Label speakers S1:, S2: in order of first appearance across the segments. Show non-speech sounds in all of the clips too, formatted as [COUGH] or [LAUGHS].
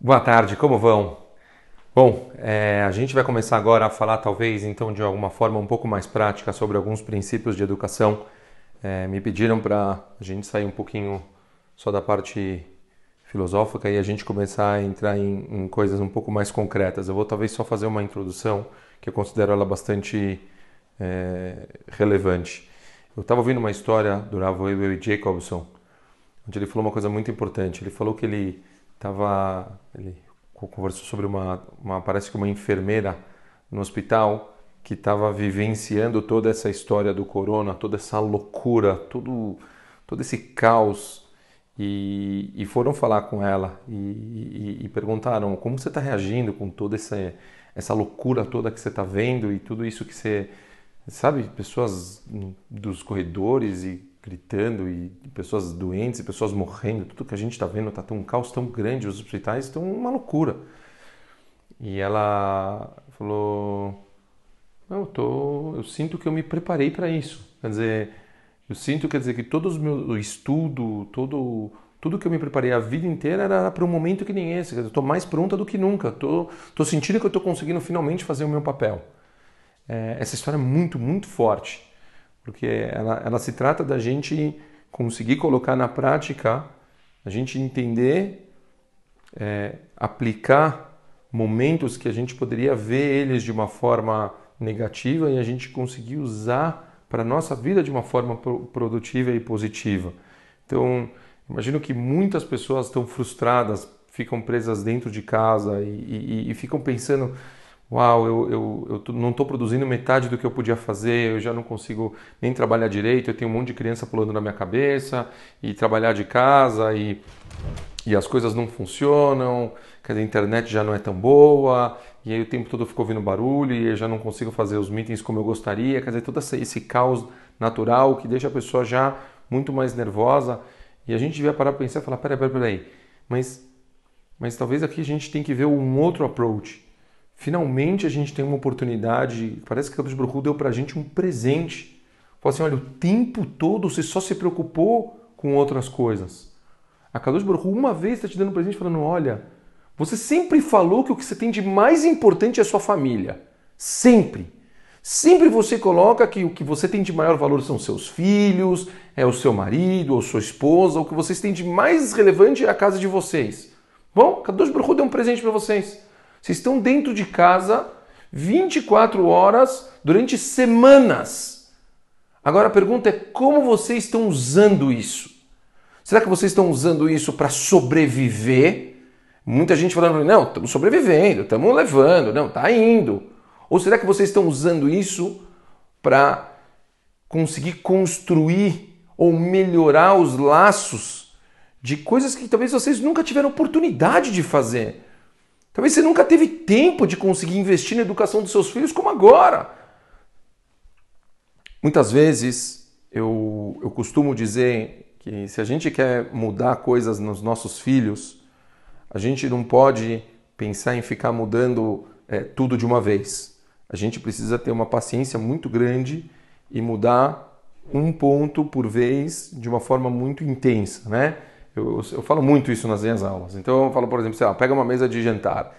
S1: Boa tarde, como vão? Bom, é, a gente vai começar agora a falar, talvez, então, de alguma forma um pouco mais prática sobre alguns princípios de educação. É, me pediram para a gente sair um pouquinho só da parte filosófica e a gente começar a entrar em, em, coisas um pouco mais concretas. Eu vou talvez só fazer uma introdução que eu considero ela bastante é, relevante. Eu estava ouvindo uma história do Rav e Jacobson, onde ele falou uma coisa muito importante. Ele falou que ele estava ele conversou sobre uma, uma parece que uma enfermeira no hospital que estava vivenciando toda essa história do corona, toda essa loucura, todo todo esse caos. E, e foram falar com ela e, e, e perguntaram como você está reagindo com toda essa essa loucura toda que você está vendo e tudo isso que você sabe pessoas dos corredores e gritando e pessoas doentes e pessoas morrendo, tudo que a gente está vendo está tão um caos tão grande, os hospitais estão uma loucura. E ela falou: "Não, eu tô, eu sinto que eu me preparei para isso. Quer dizer, eu sinto quer dizer que todo o meu estudo, todo tudo que eu me preparei a vida inteira era para um momento que nem esse. eu estou mais pronta do que nunca. Tô, tô sentindo que eu estou conseguindo finalmente fazer o meu papel. É, essa história é muito, muito forte porque ela, ela se trata da gente conseguir colocar na prática, a gente entender, é, aplicar momentos que a gente poderia ver eles de uma forma negativa e a gente conseguir usar para a nossa vida de uma forma produtiva e positiva. Então, imagino que muitas pessoas estão frustradas, ficam presas dentro de casa e, e, e ficam pensando uau, eu, eu, eu não estou produzindo metade do que eu podia fazer, eu já não consigo nem trabalhar direito, eu tenho um monte de criança pulando na minha cabeça, e trabalhar de casa, e, e as coisas não funcionam, a internet já não é tão boa, e aí o tempo todo eu fico ouvindo barulho, e eu já não consigo fazer os meetings como eu gostaria, quer dizer, todo esse caos natural que deixa a pessoa já muito mais nervosa, e a gente devia parar para pensar e falar, peraí, peraí, peraí, mas, mas talvez aqui a gente tem que ver um outro approach, Finalmente a gente tem uma oportunidade, parece que Kadosh Baruch deu para a gente um presente. Falou assim, olha, o tempo todo você só se preocupou com outras coisas. A Kadosh Baruch uma vez está te dando um presente falando, olha, você sempre falou que o que você tem de mais importante é a sua família. Sempre. Sempre você coloca que o que você tem de maior valor são seus filhos, é o seu marido ou sua esposa, o que vocês têm de mais relevante é a casa de vocês. Bom, Kadosh Baruch deu um presente para vocês. Vocês estão dentro de casa 24 horas durante semanas. Agora a pergunta é como vocês estão usando isso? Será que vocês estão usando isso para sobreviver? Muita gente falando, não, estamos sobrevivendo, estamos levando, não, está indo. Ou será que vocês estão usando isso para conseguir construir ou melhorar os laços de coisas que talvez vocês nunca tiveram oportunidade de fazer? Talvez você nunca teve tempo de conseguir investir na educação dos seus filhos como agora. Muitas vezes eu, eu costumo dizer que se a gente quer mudar coisas nos nossos filhos, a gente não pode pensar em ficar mudando é, tudo de uma vez. A gente precisa ter uma paciência muito grande e mudar um ponto por vez de uma forma muito intensa, né? Eu, eu, falo muito isso nas minhas aulas. Então eu falo, por exemplo, sei lá, pega uma mesa de jantar.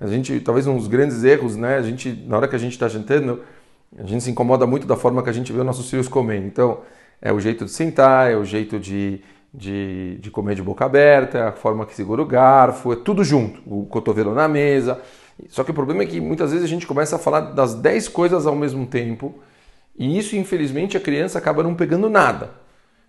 S1: A gente, talvez um dos grandes erros, né? A gente, na hora que a gente está jantando, a gente se incomoda muito da forma que a gente vê os nossos filhos comendo. Então, é o jeito de sentar, é o jeito de, de, de comer de boca aberta, é a forma que segura o garfo, é tudo junto, o cotovelo na mesa. Só que o problema é que muitas vezes a gente começa a falar das 10 coisas ao mesmo tempo e isso, infelizmente, a criança acaba não pegando nada.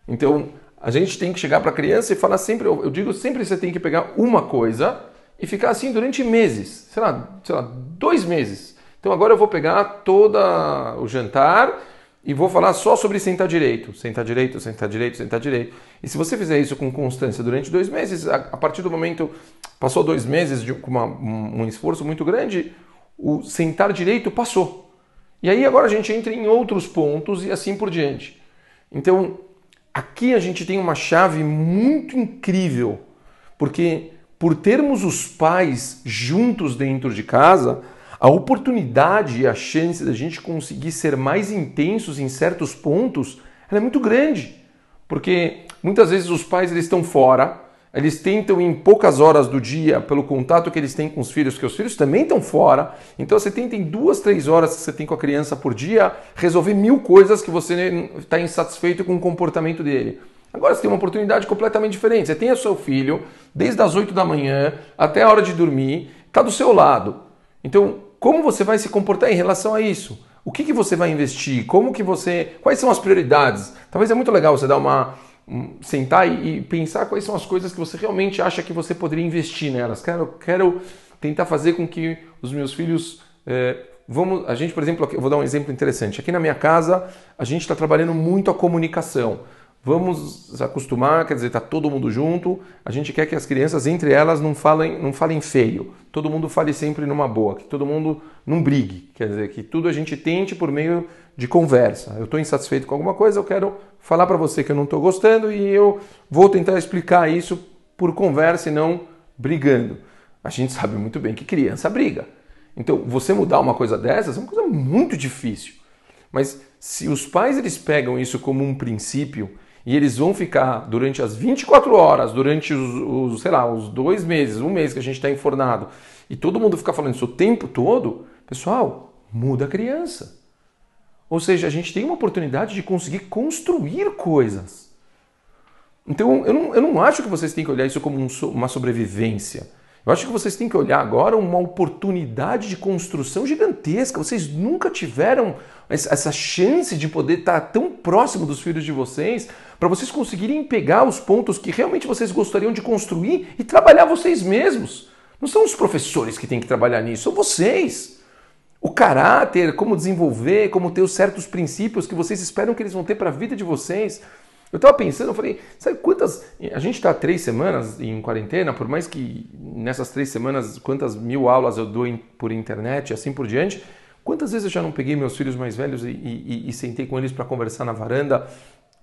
S1: Então, a gente tem que chegar para a criança e falar sempre, eu digo sempre você tem que pegar uma coisa e ficar assim durante meses, sei lá, sei lá, dois meses. Então agora eu vou pegar toda o jantar e vou falar só sobre sentar direito, sentar direito, sentar direito, sentar direito. E se você fizer isso com constância durante dois meses, a, partir do momento passou dois meses de uma, um, um esforço muito grande, o sentar direito passou. E aí agora a gente entra em outros pontos e assim por diante. Então Aqui a gente tem uma chave muito incrível, porque por termos os pais juntos dentro de casa, a oportunidade e a chance da gente conseguir ser mais intensos em certos pontos é muito grande. Porque muitas vezes os pais eles estão fora, eles tentam em poucas horas do dia, pelo contato que eles têm com os filhos, que os filhos também estão fora. Então você tenta em duas, três horas que você tem com a criança por dia resolver mil coisas que você está insatisfeito com o comportamento dele. Agora você tem uma oportunidade completamente diferente. Você tem o seu filho desde as 8 da manhã até a hora de dormir, está do seu lado. Então, como você vai se comportar em relação a isso? O que, que você vai investir? Como que você. Quais são as prioridades? Talvez é muito legal você dar uma sentar e, pensar quais são as coisas que você realmente acha que você poderia investir nelas. Quero, quero tentar fazer com que os meus filhos é, vamos, a gente, por exemplo, eu vou dar um exemplo interessante. Aqui na minha casa, a gente está trabalhando muito a comunicação. Vamos acostumar, quer dizer, está todo mundo junto. A gente quer que as crianças, entre elas, não falem, não falem feio. Todo mundo fale sempre numa boa, que todo mundo não brigue. Quer dizer, que tudo a gente tente por meio de conversa. Eu estou insatisfeito com alguma coisa, eu quero falar para você que eu não estou gostando e eu vou tentar explicar isso por conversa e não brigando. A gente sabe muito bem que criança briga. Então, você mudar uma coisa dessas é uma coisa muito difícil. Mas se os pais eles pegam isso como um princípio e eles vão ficar durante as 24 horas, durante os, os sei lá, os dois meses, um mês que a gente está enfornado, e todo mundo ficar falando isso o tempo todo, pessoal, muda a criança. Ou seja, a gente tem uma oportunidade de conseguir construir coisas. Então, eu não, eu não acho que vocês têm que olhar isso como um, uma sobrevivência. Eu acho que vocês têm que olhar agora uma oportunidade de construção gigantesca. Vocês nunca tiveram essa chance de poder estar tão próximo dos filhos de vocês para vocês conseguirem pegar os pontos que realmente vocês gostariam de construir e trabalhar vocês mesmos. Não são os professores que têm que trabalhar nisso, são vocês. O caráter, como desenvolver, como ter os certos princípios que vocês esperam que eles vão ter para a vida de vocês. Eu estava pensando, eu falei, sabe quantas. A gente está três semanas em quarentena, por mais que nessas três semanas, quantas mil aulas eu dou por internet e assim por diante. Quantas vezes eu já não peguei meus filhos mais velhos e, e, e sentei com eles para conversar na varanda,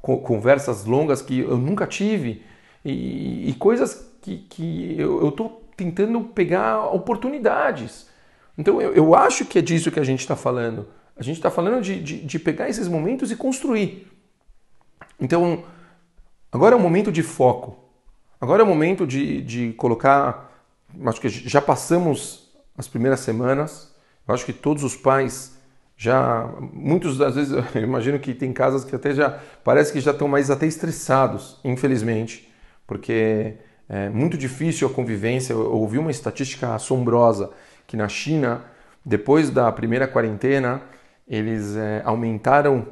S1: conversas longas que eu nunca tive e, e coisas que, que eu estou tentando pegar oportunidades. Então eu, eu, acho que é disso que a gente está falando. A gente está falando de, de, de pegar esses momentos e construir. Então, agora é o momento de foco. Agora é o momento de, de colocar. Acho que já passamos as primeiras semanas eu acho que todos os pais já, muitos das vezes, [LAUGHS] eu imagino que tem casas que até já, parece que já estão mais até estressados, infelizmente, porque é muito difícil a convivência. Eu ouvi uma estatística assombrosa que na China, depois da primeira quarentena, eles é, aumentaram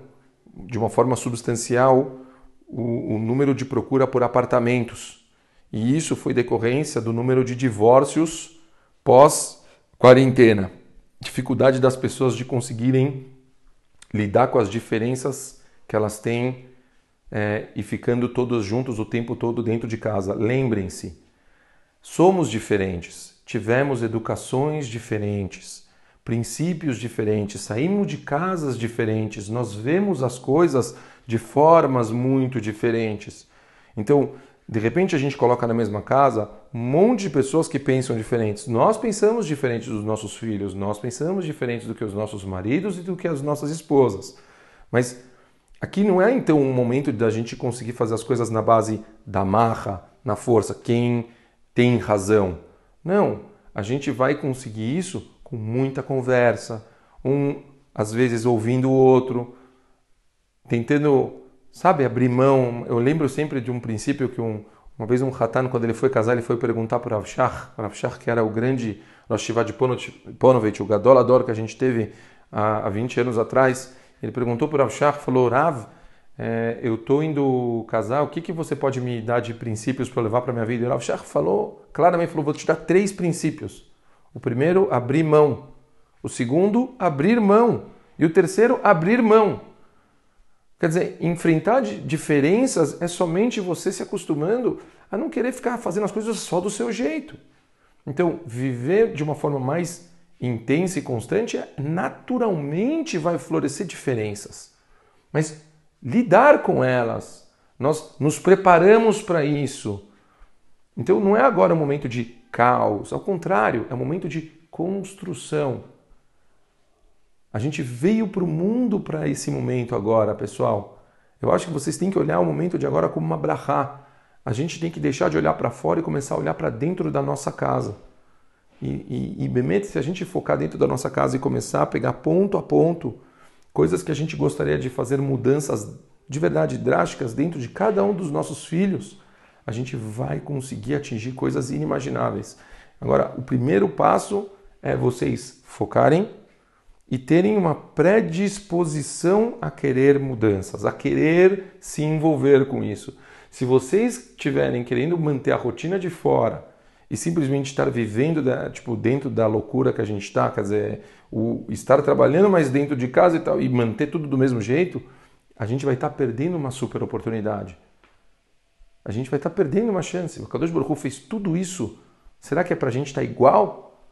S1: de uma forma substancial o, o número de procura por apartamentos. E isso foi decorrência do número de divórcios pós-quarentena dificuldade das pessoas de conseguirem lidar com as diferenças que elas têm é, e ficando todos juntos o tempo todo dentro de casa. Lembrem-se, somos diferentes, tivemos educações diferentes, princípios diferentes, saímos de casas diferentes, nós vemos as coisas de formas muito diferentes. Então, de repente a gente coloca na mesma casa um monte de pessoas que pensam diferentes. Nós pensamos diferente dos nossos filhos, nós pensamos diferente do que os nossos maridos e do que as nossas esposas. Mas aqui não é então um momento da gente conseguir fazer as coisas na base da marra, na força, quem tem razão. Não, a gente vai conseguir isso com muita conversa, um às vezes ouvindo o outro, tentando sabe, abrir mão. Eu lembro sempre de um princípio que um, uma vez um Hatan, quando ele foi casar, ele foi perguntar para o Rav Rav que era o grande Rosh de Ponovich, o Gadolador que a gente teve há, há 20 anos atrás. Ele perguntou para o Rav falou, Rav, é, eu estou indo casar, o que, que você pode me dar de princípios para levar para minha vida? E o Rav falou, claramente falou, vou te dar três princípios. O primeiro, abrir mão. O segundo, abrir mão. E o terceiro, abrir mão. Quer dizer, enfrentar diferenças é somente você se acostumando a não querer ficar fazendo as coisas só do seu jeito. Então, viver de uma forma mais intensa e constante é, naturalmente vai florescer diferenças. Mas lidar com elas, nós nos preparamos para isso. Então, não é agora o momento de caos, ao contrário, é o momento de construção. A gente veio para o mundo para esse momento agora, pessoal. Eu acho que vocês têm que olhar o momento de agora como uma brahá. a gente tem que deixar de olhar para fora e começar a olhar para dentro da nossa casa. E, e, e se a gente focar dentro da nossa casa e começar a pegar ponto a ponto coisas que a gente gostaria de fazer mudanças de verdade drásticas dentro de cada um dos nossos filhos, a gente vai conseguir atingir coisas inimagináveis. Agora, o primeiro passo é vocês focarem e terem uma predisposição a querer mudanças, a querer se envolver com isso. Se vocês estiverem querendo manter a rotina de fora e simplesmente estar vivendo da, tipo, dentro da loucura que a gente está, quer dizer, o estar trabalhando mais dentro de casa e tal, e manter tudo do mesmo jeito, a gente vai estar perdendo uma super oportunidade. A gente vai estar perdendo uma chance. O Kadosh Baruch fez tudo isso. Será que é para a gente estar igual?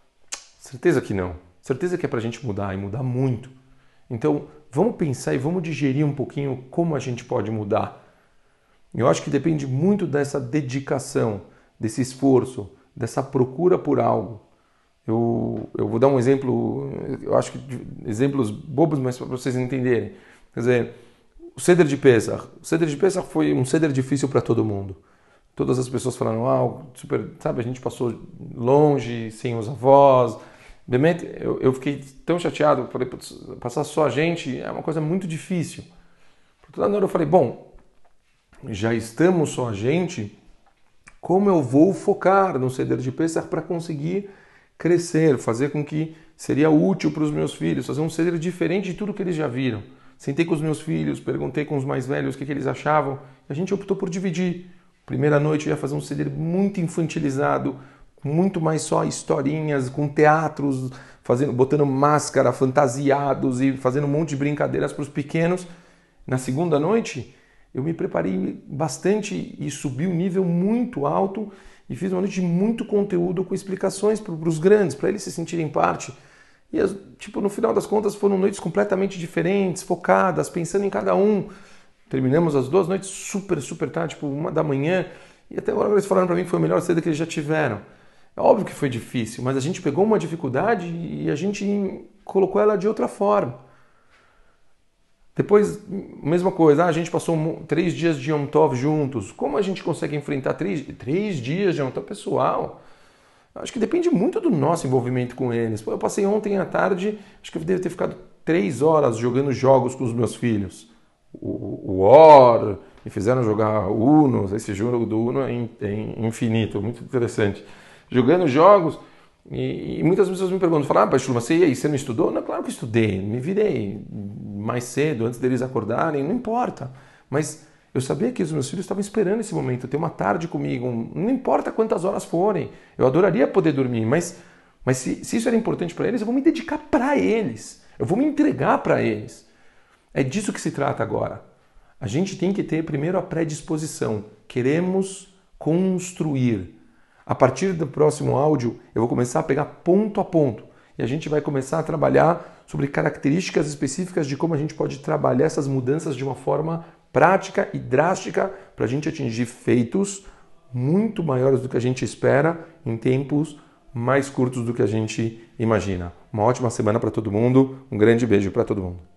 S1: Certeza que não. Certeza que é para a gente mudar e mudar muito. Então, vamos pensar e vamos digerir um pouquinho como a gente pode mudar. Eu acho que depende muito dessa dedicação, desse esforço, dessa procura por algo. Eu, eu vou dar um exemplo, eu acho que exemplos bobos, mas para vocês entenderem. Quer dizer, o ceder de Pesach. O ceder de Pesach foi um ceder difícil para todo mundo. Todas as pessoas falaram, ah, super, sabe, a gente passou longe, sem os avós. Realmente, eu, eu fiquei tão chateado, falei, passar só a gente é uma coisa muito difícil. Por outro lado, eu falei, bom, já estamos só a gente, como eu vou focar no ceder de Pesach para conseguir crescer, fazer com que seria útil para os meus filhos, fazer um ceder diferente de tudo que eles já viram. Sentei com os meus filhos, perguntei com os mais velhos o que, que eles achavam, e a gente optou por dividir. Primeira noite eu ia fazer um ceder muito infantilizado, muito mais só historinhas, com teatros, fazendo, botando máscara, fantasiados e fazendo um monte de brincadeiras para os pequenos. Na segunda noite, eu me preparei bastante e subi um nível muito alto e fiz uma noite de muito conteúdo com explicações para os grandes, para eles se sentirem parte. E, tipo, no final das contas foram noites completamente diferentes, focadas, pensando em cada um. Terminamos as duas noites super, super tarde, tipo, uma da manhã. E até agora eles falaram para mim que foi a melhor cedo que eles já tiveram. É óbvio que foi difícil, mas a gente pegou uma dificuldade e a gente colocou ela de outra forma. Depois, mesma coisa, ah, a gente passou três dias de Yom Tov juntos. Como a gente consegue enfrentar três, três dias de Yom Tov pessoal? Acho que depende muito do nosso envolvimento com eles. eu passei ontem à tarde, acho que eu devo ter ficado três horas jogando jogos com os meus filhos. O, o War, me fizeram jogar Uno, esse jogo do Uno é, é infinito, muito interessante. Jogando jogos, e, e, muitas pessoas me perguntam, falam, ah, mas você, você não estudou? Não, claro que estudei, me virei mais cedo, antes deles acordarem, não importa. Mas eu sabia que os meus filhos estavam esperando esse momento, ter uma tarde comigo, não importa quantas horas forem, eu adoraria poder dormir, mas, mas se, se isso era importante para eles, eu vou me dedicar para eles, eu vou me entregar para eles. É disso que se trata agora. A gente tem que ter primeiro a predisposição, queremos construir a partir do próximo áudio, eu vou começar a pegar ponto a ponto e a gente vai começar a trabalhar sobre características específicas de como a gente pode trabalhar essas mudanças de uma forma prática e drástica para a gente atingir feitos muito maiores do que a gente espera em tempos mais curtos do que a gente imagina. Uma ótima semana para todo mundo, um grande beijo para todo mundo.